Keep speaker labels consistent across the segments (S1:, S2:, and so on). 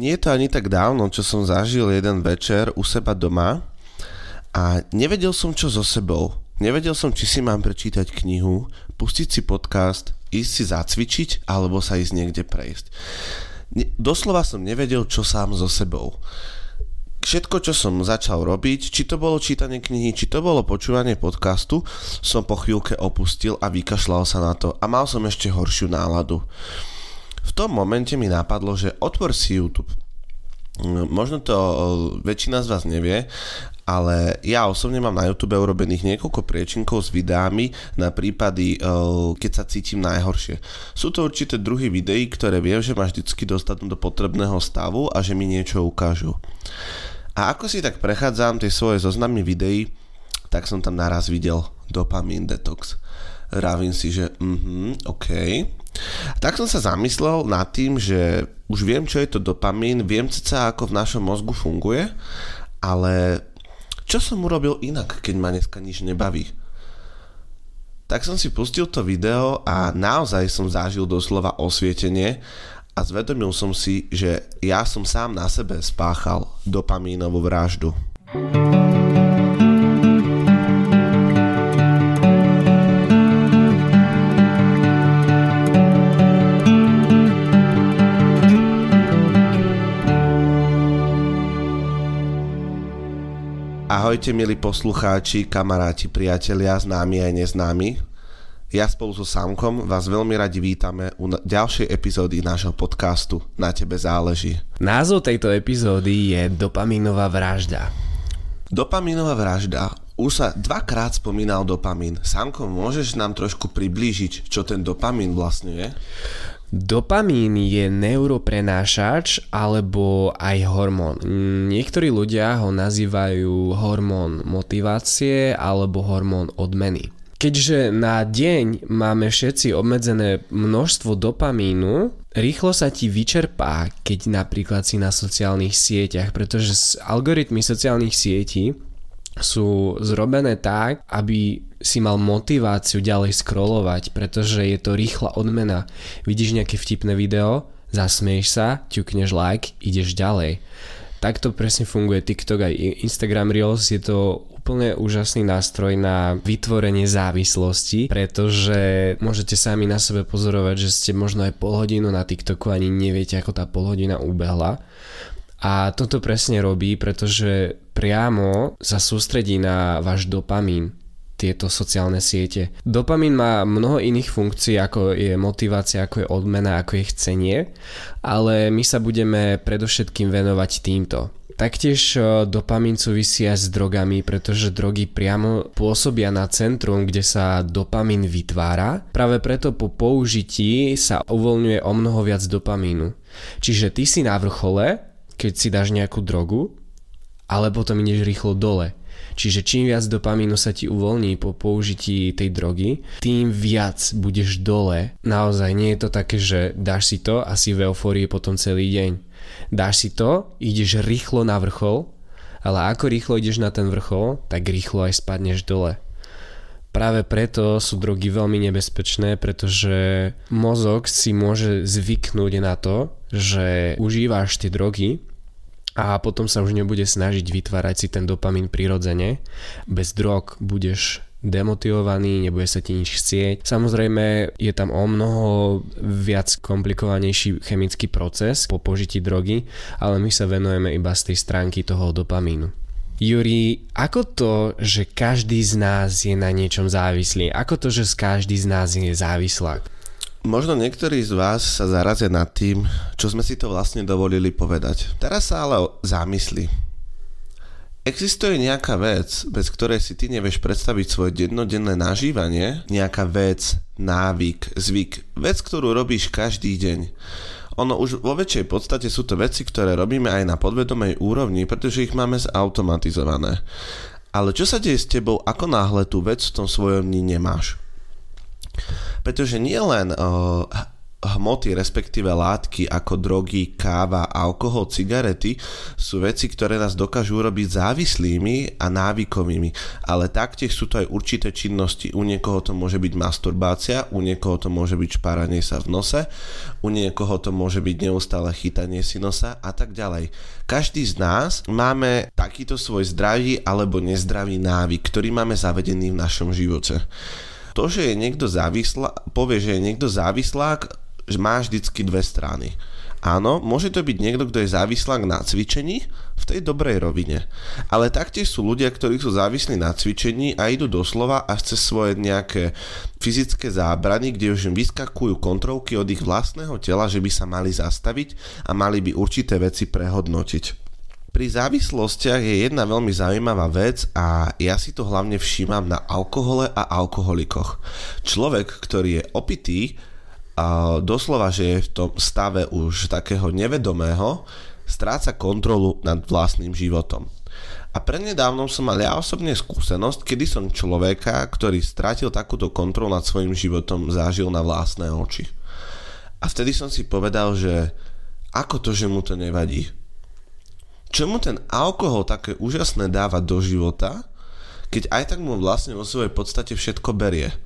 S1: Nie je to ani tak dávno, čo som zažil jeden večer u seba doma a nevedel som čo so sebou. Nevedel som, či si mám prečítať knihu, pustiť si podcast, ísť si zacvičiť alebo sa ísť niekde prejsť. Ne, doslova som nevedel, čo sám so sebou. Všetko, čo som začal robiť, či to bolo čítanie knihy, či to bolo počúvanie podcastu, som po chvíľke opustil a vykašľal sa na to a mal som ešte horšiu náladu. V tom momente mi napadlo, že otvor si YouTube. Mm, možno to e, väčšina z vás nevie, ale ja osobne mám na YouTube urobených niekoľko priečinkov s videami na prípady, e, keď sa cítim najhoršie. Sú to určité druhy videí, ktoré viem, že ma vždycky dostanú do potrebného stavu a že mi niečo ukážu. A ako si tak prechádzam tie svoje zoznamy videí, tak som tam naraz videl Dopamine Detox. Rávim si, že mhm, OK, tak som sa zamyslel nad tým, že už viem, čo je to dopamín, viem sa ako v našom mozgu funguje, ale čo som urobil inak, keď ma dneska nič nebaví? Tak som si pustil to video a naozaj som zažil doslova osvietenie a zvedomil som si, že ja som sám na sebe spáchal dopamínovú vraždu. Ahojte milí poslucháči, kamaráti, priatelia, známi aj neznámi. Ja spolu so Samkom vás veľmi radi vítame u ďalšej epizódy nášho podcastu Na tebe záleží.
S2: Názov tejto epizódy je Dopamínová vražda.
S1: Dopamínová vražda. Už sa dvakrát spomínal dopamín. Samko, môžeš nám trošku priblížiť, čo ten dopamín vlastne je?
S2: Dopamín je neuroprenášač alebo aj hormón. Niektorí ľudia ho nazývajú hormón motivácie alebo hormón odmeny. Keďže na deň máme všetci obmedzené množstvo dopamínu, rýchlo sa ti vyčerpá, keď napríklad si na sociálnych sieťach, pretože algoritmy sociálnych sietí sú zrobené tak, aby si mal motiváciu ďalej scrollovať, pretože je to rýchla odmena. Vidíš nejaké vtipné video, zasmieš sa, ťukneš like, ideš ďalej. Takto presne funguje TikTok aj Instagram Reels, je to úplne úžasný nástroj na vytvorenie závislosti, pretože môžete sami na sebe pozorovať, že ste možno aj pol hodinu na TikToku ani neviete, ako tá pol hodina ubehla a toto presne robí, pretože priamo sa sústredí na váš dopamín, tieto sociálne siete. Dopamín má mnoho iných funkcií, ako je motivácia, ako je odmena, ako je chcenie, ale my sa budeme predovšetkým venovať týmto. Taktiež e, dopamín súvisia s drogami, pretože drogy priamo pôsobia na centrum, kde sa dopamín vytvára. Práve preto po použití sa uvoľňuje o mnoho viac dopamínu. Čiže ty si na vrchole keď si dáš nejakú drogu, ale potom ideš rýchlo dole. Čiže čím viac dopamínu sa ti uvoľní po použití tej drogy, tým viac budeš dole. Naozaj nie je to také, že dáš si to a si v eufórii potom celý deň. Dáš si to, ideš rýchlo na vrchol, ale ako rýchlo ideš na ten vrchol, tak rýchlo aj spadneš dole. Práve preto sú drogy veľmi nebezpečné, pretože mozog si môže zvyknúť na to, že užíváš tie drogy a potom sa už nebude snažiť vytvárať si ten dopamín prirodzene. Bez drog budeš demotivovaný, nebude sa ti nič chcieť. Samozrejme je tam o mnoho viac komplikovanejší chemický proces po požití drogy, ale my sa venujeme iba z tej stránky toho dopamínu. Juri, ako to, že každý z nás je na niečom závislý? Ako to, že každý z nás je závislák?
S1: Možno niektorí z vás sa zarazia nad tým, čo sme si to vlastne dovolili povedať. Teraz sa ale zamysli. Existuje nejaká vec, bez ktorej si ty nevieš predstaviť svoje dennodenné nažívanie? Nejaká vec, návyk, zvyk, vec, ktorú robíš každý deň. Ono už vo väčšej podstate sú to veci, ktoré robíme aj na podvedomej úrovni, pretože ich máme zautomatizované. Ale čo sa deje s tebou, ako náhle tú vec v tom svojom dni nemáš? Pretože nie len uh, hmoty, respektíve látky ako drogy, káva, alkohol, cigarety sú veci, ktoré nás dokážu urobiť závislými a návykovými. Ale taktiež sú to aj určité činnosti. U niekoho to môže byť masturbácia, u niekoho to môže byť špáranie sa v nose, u niekoho to môže byť neustále chytanie si nosa a tak ďalej. Každý z nás máme takýto svoj zdravý alebo nezdravý návyk, ktorý máme zavedený v našom živote. To, že je niekto závislá, povie, že je niekto závislák, že má vždycky dve strany. Áno, môže to byť niekto, kto je závislák na cvičení v tej dobrej rovine. Ale taktiež sú ľudia, ktorí sú závislí na cvičení a idú doslova až cez svoje nejaké fyzické zábrany, kde už im vyskakujú kontrolky od ich vlastného tela, že by sa mali zastaviť a mali by určité veci prehodnotiť. Pri závislostiach je jedna veľmi zaujímavá vec a ja si to hlavne všímam na alkohole a alkoholikoch. Človek, ktorý je opitý, doslova, že je v tom stave už takého nevedomého, stráca kontrolu nad vlastným životom. A prednedávnom som mal ja osobne skúsenosť, kedy som človeka, ktorý strátil takúto kontrolu nad svojim životom, zažil na vlastné oči. A vtedy som si povedal, že ako to, že mu to nevadí? Čo mu ten alkohol také úžasné dáva do života, keď aj tak mu vlastne vo svojej podstate všetko berie –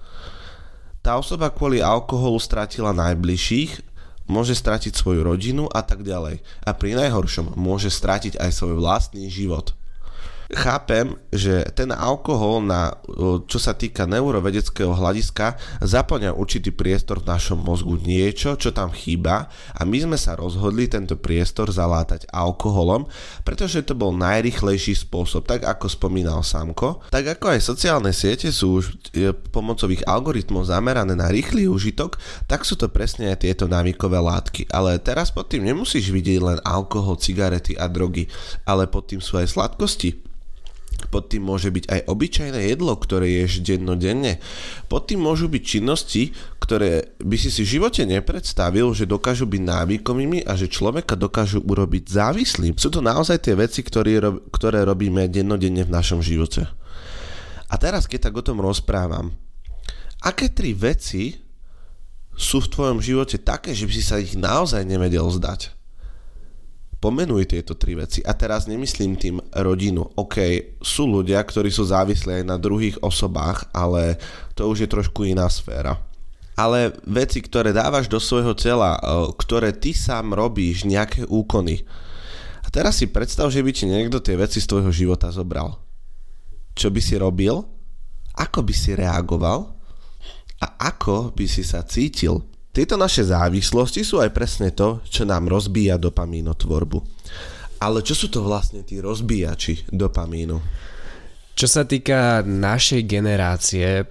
S1: tá osoba kvôli alkoholu stratila najbližších, môže stratiť svoju rodinu a tak ďalej. A pri najhoršom môže stratiť aj svoj vlastný život chápem, že ten alkohol na, čo sa týka neurovedeckého hľadiska zaplňa určitý priestor v našom mozgu. Niečo, čo tam chýba a my sme sa rozhodli tento priestor zalátať alkoholom, pretože to bol najrychlejší spôsob, tak ako spomínal Samko. Tak ako aj sociálne siete sú už e, pomocových algoritmov zamerané na rýchly užitok, tak sú to presne aj tieto návykové látky. Ale teraz pod tým nemusíš vidieť len alkohol, cigarety a drogy, ale pod tým sú aj sladkosti pod tým môže byť aj obyčajné jedlo, ktoré ješ dennodenne. Pod tým môžu byť činnosti, ktoré by si si v živote nepredstavil, že dokážu byť návykovými a že človeka dokážu urobiť závislým. Sú to naozaj tie veci, ktoré, ktoré robíme dennodenne v našom živote. A teraz, keď tak o tom rozprávam, aké tri veci sú v tvojom živote také, že by si sa ich naozaj nevedel zdať? Pomenuj tieto tri veci. A teraz nemyslím tým rodinu. OK, sú ľudia, ktorí sú závislí aj na druhých osobách, ale to už je trošku iná sféra. Ale veci, ktoré dávaš do svojho tela, ktoré ty sám robíš, nejaké úkony. A teraz si predstav, že by ti niekto tie veci z tvojho života zobral. Čo by si robil? Ako by si reagoval? A ako by si sa cítil? Tieto naše závislosti sú aj presne to, čo nám rozbíja dopamínotvorbu. Ale čo sú to vlastne tí rozbíjači dopamínu?
S2: Čo sa týka našej generácie,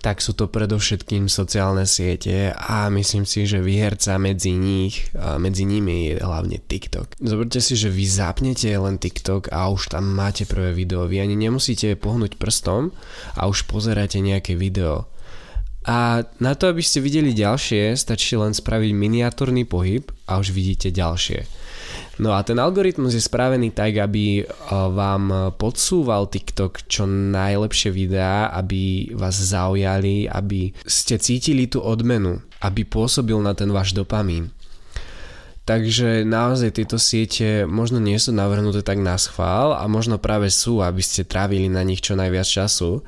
S2: tak sú to predovšetkým sociálne siete a myslím si, že výherca medzi nich, medzi nimi je hlavne TikTok. Zoberte si, že vy zapnete len TikTok a už tam máte prvé video. Vy ani nemusíte pohnúť prstom a už pozeráte nejaké video. A na to, aby ste videli ďalšie, stačí len spraviť miniatúrny pohyb a už vidíte ďalšie. No a ten algoritmus je spravený tak, aby vám podsúval TikTok čo najlepšie videá, aby vás zaujali, aby ste cítili tú odmenu, aby pôsobil na ten váš dopamín. Takže naozaj tieto siete možno nie sú navrhnuté tak na schvál a možno práve sú, aby ste trávili na nich čo najviac času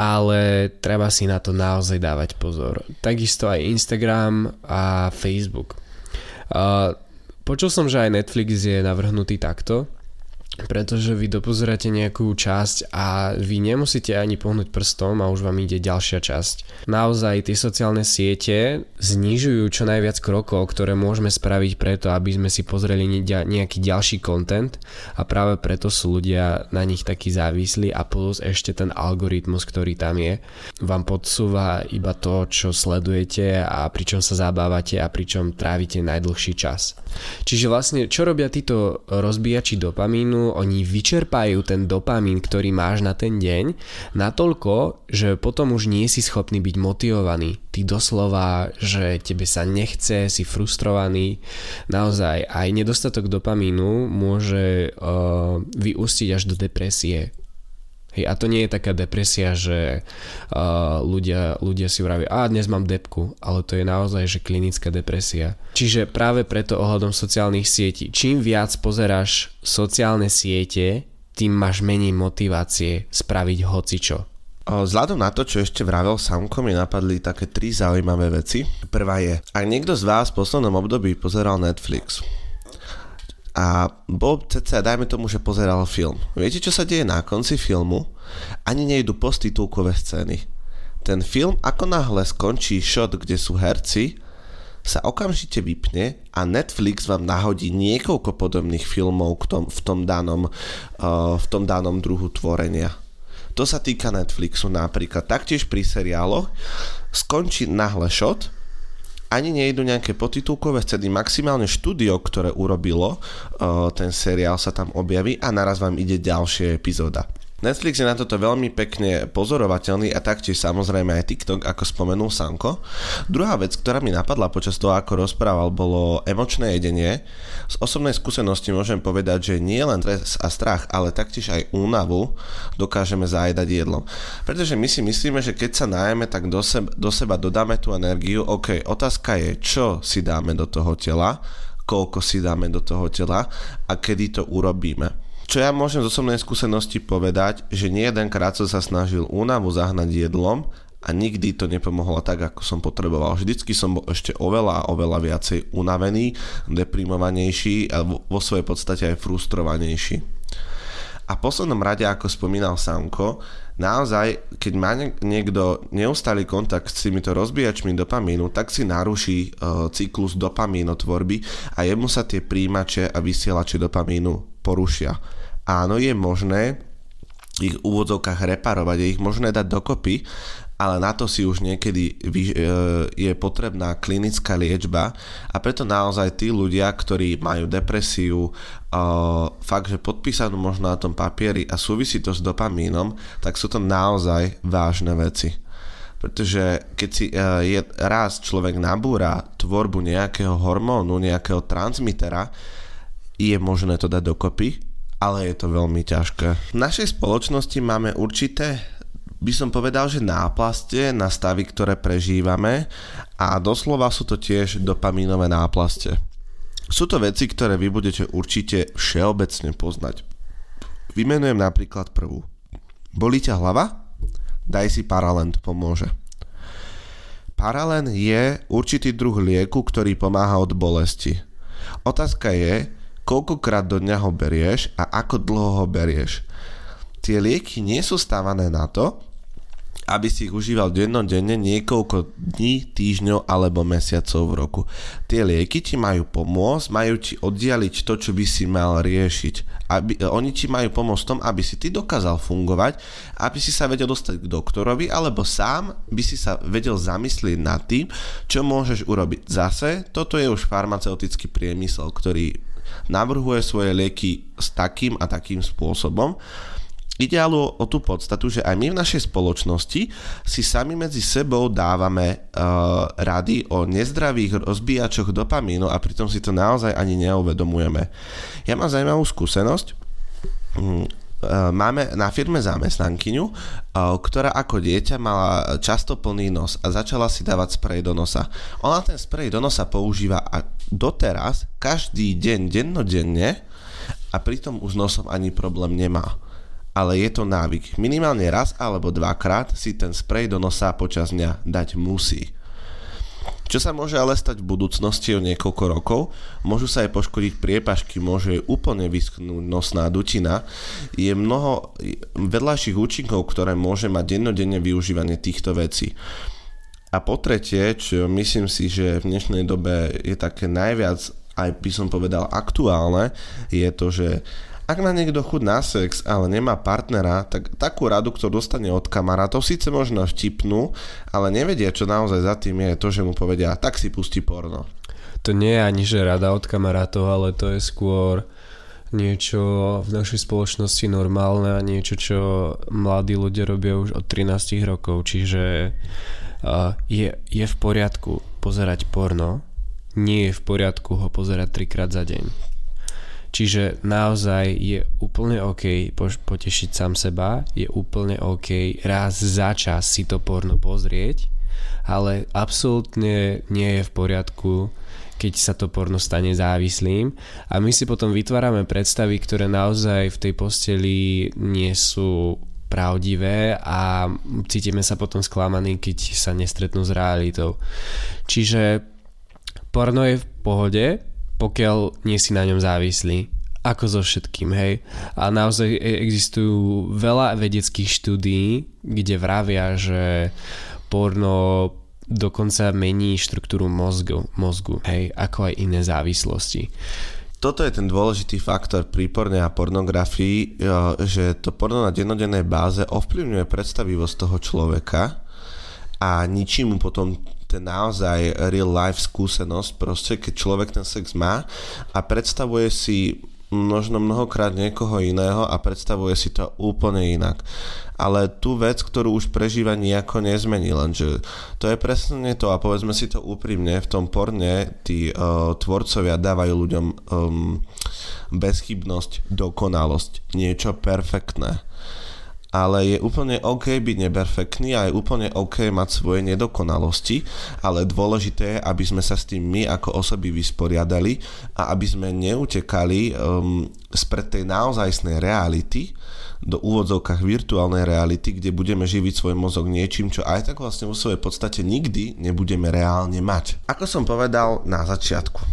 S2: ale treba si na to naozaj dávať pozor. Takisto aj Instagram a Facebook. Uh, počul som, že aj Netflix je navrhnutý takto, pretože vy dopozeráte nejakú časť a vy nemusíte ani pohnúť prstom a už vám ide ďalšia časť. Naozaj tie sociálne siete znižujú čo najviac krokov, ktoré môžeme spraviť preto, aby sme si pozreli nejaký ďalší content a práve preto sú ľudia na nich takí závislí a plus ešte ten algoritmus, ktorý tam je, vám podsúva iba to, čo sledujete a pričom sa zabávate a pričom trávite najdlhší čas. Čiže vlastne, čo robia títo rozbíjači dopamínu, oni vyčerpajú ten dopamín, ktorý máš na ten deň, natoľko, že potom už nie si schopný byť motivovaný. Ty doslova, že tebe sa nechce, si frustrovaný. Naozaj, aj nedostatok dopamínu môže uh, vyústiť až do depresie. Hej, a to nie je taká depresia, že uh, ľudia, ľudia si vravia, a dnes mám depku, ale to je naozaj, že klinická depresia. Čiže práve preto ohľadom sociálnych sietí, čím viac pozeráš sociálne siete, tým máš menej motivácie spraviť hocičo.
S1: Vzhľadom na to, čo ešte vravel Samko, mi napadli také tri zaujímavé veci. Prvá je, ak niekto z vás v poslednom období pozeral Netflix, a bol cca, dajme tomu, že pozeral film. Viete, čo sa deje na konci filmu? Ani nejdu postitulkové scény. Ten film, ako náhle skončí shot, kde sú herci, sa okamžite vypne a Netflix vám nahodí niekoľko podobných filmov tom, v, tom danom, uh, v tom danom druhu tvorenia. To sa týka Netflixu napríklad. Taktiež pri seriáloch skončí náhle shot ani nejdu nejaké potitulkové scény, maximálne štúdio, ktoré urobilo uh, ten seriál sa tam objaví a naraz vám ide ďalšia epizóda. Netflix je na toto veľmi pekne pozorovateľný a taktiež samozrejme aj TikTok, ako spomenul Sanko. Druhá vec, ktorá mi napadla počas toho, ako rozprával, bolo emočné jedenie. Z osobnej skúsenosti môžem povedať, že nie len stres a strach, ale taktiež aj únavu dokážeme zajedať jedlom. Pretože my si myslíme, že keď sa najeme, tak do seba, do seba dodáme tú energiu. OK, otázka je, čo si dáme do toho tela, koľko si dáme do toho tela a kedy to urobíme čo ja môžem z osobnej skúsenosti povedať, že nie jedenkrát som sa snažil únavu zahnať jedlom a nikdy to nepomohlo tak, ako som potreboval. Vždycky som bol ešte oveľa oveľa viacej unavený, deprimovanejší a vo svojej podstate aj frustrovanejší. A v poslednom rade, ako spomínal Samko, naozaj, keď má niekto neustály kontakt s týmito rozbíjačmi dopamínu, tak si naruší uh, cyklus dopamínotvorby a jemu sa tie príjimače a vysielače dopamínu porušia áno, je možné ich úvodzovkách reparovať, je ich možné dať dokopy, ale na to si už niekedy e, je potrebná klinická liečba a preto naozaj tí ľudia, ktorí majú depresiu, e, fakt, že podpísanú možno na tom papieri a súvisí to s dopamínom, tak sú to naozaj vážne veci. Pretože keď si e, raz človek nabúra tvorbu nejakého hormónu, nejakého transmitera, je možné to dať dokopy, ale je to veľmi ťažké. V našej spoločnosti máme určité by som povedal, že náplaste na stavy, ktoré prežívame a doslova sú to tiež dopamínové náplaste. Sú to veci, ktoré vy budete určite všeobecne poznať. Vymenujem napríklad prvú. Bolí ťa hlava? Daj si Paralent, pomôže. Paralen je určitý druh lieku, ktorý pomáha od bolesti. Otázka je, koľkokrát do dňa ho berieš a ako dlho ho berieš. Tie lieky nie sú stávané na to, aby si ich užíval dennodenne niekoľko dní, týždňov alebo mesiacov v roku. Tie lieky ti majú pomôcť, majú ti oddialiť to, čo by si mal riešiť. Aby, oni ti majú pomôcť v tom, aby si ty dokázal fungovať, aby si sa vedel dostať k doktorovi, alebo sám by si sa vedel zamyslieť nad tým, čo môžeš urobiť. Zase, toto je už farmaceutický priemysel, ktorý navrhuje svoje lieky s takým a takým spôsobom. Ide ale o tú podstatu, že aj my v našej spoločnosti si sami medzi sebou dávame uh, rady o nezdravých rozbíjačoch dopamínu a pritom si to naozaj ani neuvedomujeme. Ja mám zaujímavú skúsenosť. Eh, máme na firme zamestnankyňu, eh, ktorá ako dieťa mala často plný nos a začala si dávať sprej do nosa. Ona ten sprej do nosa používa a doteraz každý deň, dennodenne a pritom už nosom ani problém nemá. Ale je to návyk. Minimálne raz alebo dvakrát si ten sprej do nosa počas dňa dať musí. Čo sa môže ale stať v budúcnosti o niekoľko rokov? Môžu sa aj poškodiť priepašky, môže úplne vyschnúť nosná dutina. Je mnoho vedľajších účinkov, ktoré môže mať dennodenne využívanie týchto vecí. A po tretie, čo myslím si, že v dnešnej dobe je také najviac, aj by som povedal aktuálne, je to, že ak má niekto chuť na sex, ale nemá partnera, tak takú radu, ktorú dostane od kamarátov, síce možno vtipnú, ale nevedia, čo naozaj za tým je to, že mu povedia, tak si pustí porno.
S2: To nie je ani že rada od kamarátov, ale to je skôr niečo v našej spoločnosti normálne a niečo, čo mladí ľudia robia už od 13 rokov, čiže je, je v poriadku pozerať porno, nie je v poriadku ho pozerať trikrát za deň Čiže naozaj je úplne OK potešiť sám seba, je úplne OK raz za čas si to porno pozrieť, ale absolútne nie je v poriadku, keď sa to porno stane závislým a my si potom vytvárame predstavy, ktoré naozaj v tej posteli nie sú pravdivé a cítime sa potom sklamaní, keď sa nestretnú s realitou. Čiže porno je v pohode, pokiaľ nie si na ňom závislý. Ako so všetkým, hej. A naozaj e, existujú veľa vedeckých štúdií, kde vravia, že porno dokonca mení štruktúru mozgu, mozgu hej, ako aj iné závislosti.
S1: Toto je ten dôležitý faktor pri porne a pornografii, e, že to porno na dennodennej báze ovplyvňuje predstavivosť toho človeka a ničí mu potom ten naozaj real life skúsenosť, proste keď človek ten sex má a predstavuje si možno mnohokrát niekoho iného a predstavuje si to úplne inak. Ale tú vec, ktorú už prežíva nejako nezmení, lenže to je presne to a povedzme si to úprimne, v tom porne tí uh, tvorcovia dávajú ľuďom um, bezchybnosť, dokonalosť, niečo perfektné ale je úplne OK byť neperfektný a je úplne OK mať svoje nedokonalosti, ale dôležité je, aby sme sa s tým my ako osoby vysporiadali a aby sme neutekali um, spred tej naozajstnej reality do úvodzovkách virtuálnej reality, kde budeme živiť svoj mozog niečím, čo aj tak vlastne vo svojej podstate nikdy nebudeme reálne mať. Ako som povedal na začiatku,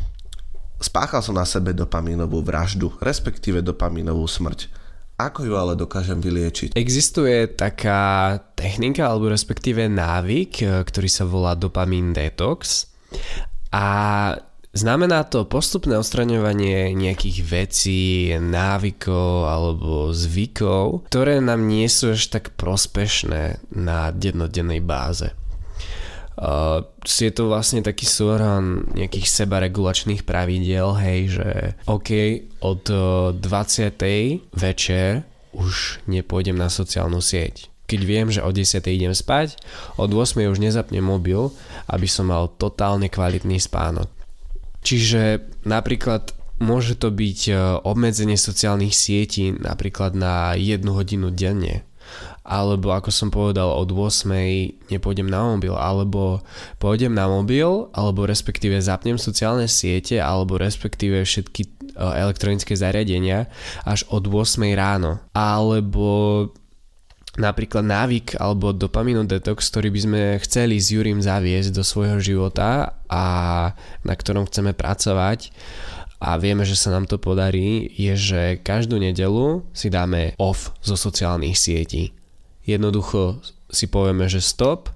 S1: spáchal som na sebe dopamínovú vraždu, respektíve dopamínovú smrť ako ju ale dokážem vyliečiť?
S2: Existuje taká technika, alebo respektíve návyk, e, ktorý sa volá dopamin detox a Znamená to postupné odstraňovanie nejakých vecí, návykov alebo zvykov, ktoré nám nie sú až tak prospešné na dennodennej báze. Uh, je to vlastne taký súhrn nejakých sebaregulačných pravidiel, hej, že OK, od 20. večer už nepôjdem na sociálnu sieť. Keď viem, že o 10. idem spať, od 8. už nezapnem mobil, aby som mal totálne kvalitný spánok. Čiže napríklad môže to byť e, obmedzenie sociálnych sietí napríklad na jednu hodinu denne alebo ako som povedal od 8 nepôjdem na mobil, alebo pôjdem na mobil, alebo respektíve zapnem sociálne siete, alebo respektíve všetky e, elektronické zariadenia až od 8 ráno. Alebo napríklad návyk alebo dopaminu detox, ktorý by sme chceli s Jurim zaviesť do svojho života a na ktorom chceme pracovať a vieme, že sa nám to podarí, je, že každú nedelu si dáme off zo sociálnych sietí jednoducho si povieme, že stop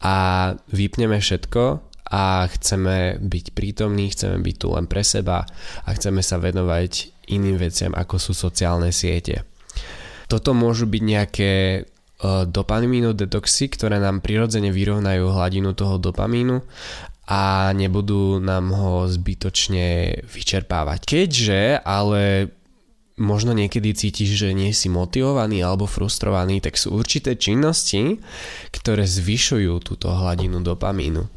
S2: a vypneme všetko a chceme byť prítomní, chceme byť tu len pre seba a chceme sa venovať iným veciam ako sú sociálne siete. Toto môžu byť nejaké uh, dopamínu detoxy, ktoré nám prirodzene vyrovnajú hladinu toho dopamínu a nebudú nám ho zbytočne vyčerpávať. Keďže ale možno niekedy cítiš, že nie si motivovaný alebo frustrovaný, tak sú určité činnosti, ktoré zvyšujú túto hladinu dopamínu.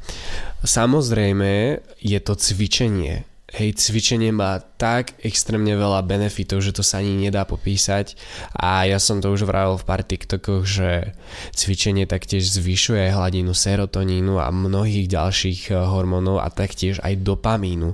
S2: Samozrejme je to cvičenie. Hej, cvičenie má tak extrémne veľa benefitov, že to sa ani nedá popísať a ja som to už vravil v pár TikTokoch, že cvičenie taktiež zvyšuje hladinu serotonínu a mnohých ďalších eh, hormónov a taktiež aj dopamínu.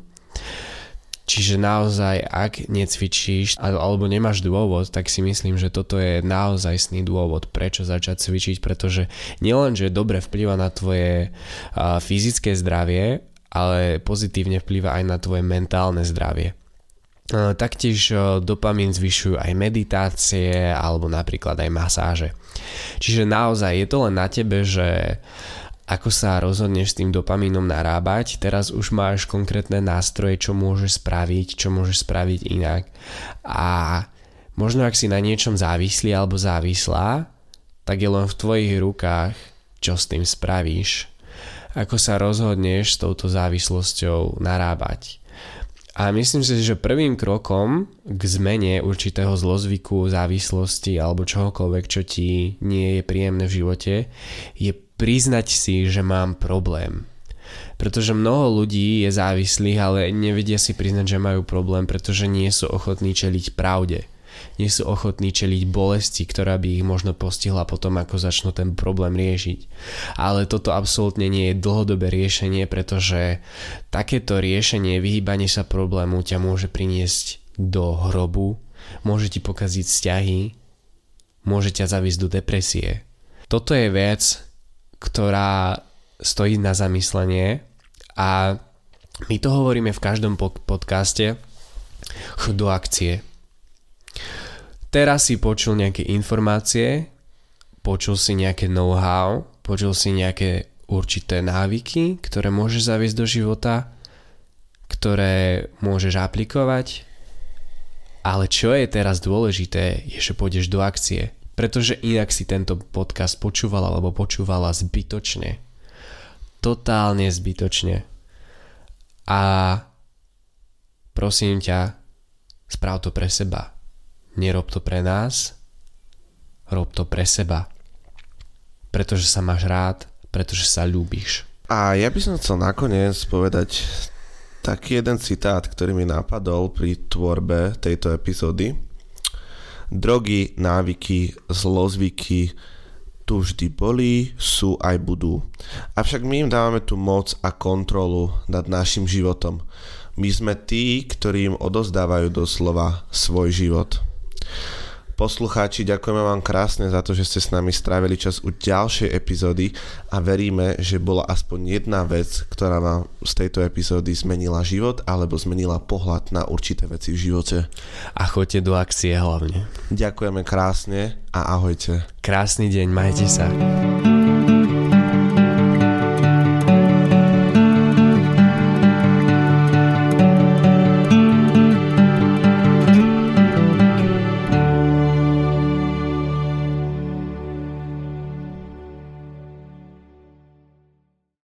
S2: Čiže naozaj, ak necvičíš alebo nemáš dôvod, tak si myslím, že toto je naozajstný dôvod, prečo začať cvičiť, pretože nielen, že dobre vplyva na tvoje fyzické zdravie, ale pozitívne vplyva aj na tvoje mentálne zdravie. Taktiež dopamín zvyšujú aj meditácie alebo napríklad aj masáže. Čiže naozaj je to len na tebe, že ako sa rozhodneš s tým dopamínom narábať. Teraz už máš konkrétne nástroje, čo môžeš spraviť, čo môžeš spraviť inak. A možno ak si na niečom závislý alebo závislá, tak je len v tvojich rukách, čo s tým spravíš. Ako sa rozhodneš s touto závislosťou narábať. A myslím si, že prvým krokom k zmene určitého zlozvyku, závislosti alebo čohokoľvek, čo ti nie je príjemné v živote, je priznať si, že mám problém. Pretože mnoho ľudí je závislých, ale nevedia si priznať, že majú problém, pretože nie sú ochotní čeliť pravde. Nie sú ochotní čeliť bolesti, ktorá by ich možno postihla potom, ako začnú ten problém riešiť. Ale toto absolútne nie je dlhodobé riešenie, pretože takéto riešenie, vyhýbanie sa problému ťa môže priniesť do hrobu, môže ti pokaziť vzťahy, môže ťa zavísť do depresie. Toto je vec, ktorá stojí na zamyslenie a my to hovoríme v každom podcaste, chod do akcie. Teraz si počul nejaké informácie, počul si nejaké know-how, počul si nejaké určité návyky, ktoré môžeš zaviesť do života, ktoré môžeš aplikovať. Ale čo je teraz dôležité, je, že pôjdeš do akcie. Pretože inak si tento podcast počúval alebo počúvala zbytočne totálne zbytočne. A prosím ťa, správ to pre seba. Nerob to pre nás, rob to pre seba. Pretože sa máš rád, pretože sa ľúbiš.
S1: A ja by som chcel nakoniec povedať taký jeden citát, ktorý mi napadol pri tvorbe tejto epizódy. Drogy, návyky, zlozvyky, tu vždy boli, sú aj budú. Avšak my im dávame tú moc a kontrolu nad našim životom. My sme tí, ktorí im odozdávajú doslova svoj život. Poslucháči, ďakujeme vám krásne za to, že ste s nami strávili čas u ďalšej epizódy a veríme, že bola aspoň jedna vec, ktorá vám z tejto epizódy zmenila život alebo zmenila pohľad na určité veci v živote.
S2: A choďte do akcie hlavne.
S1: Ďakujeme krásne a ahojte.
S2: Krásny deň, majte sa.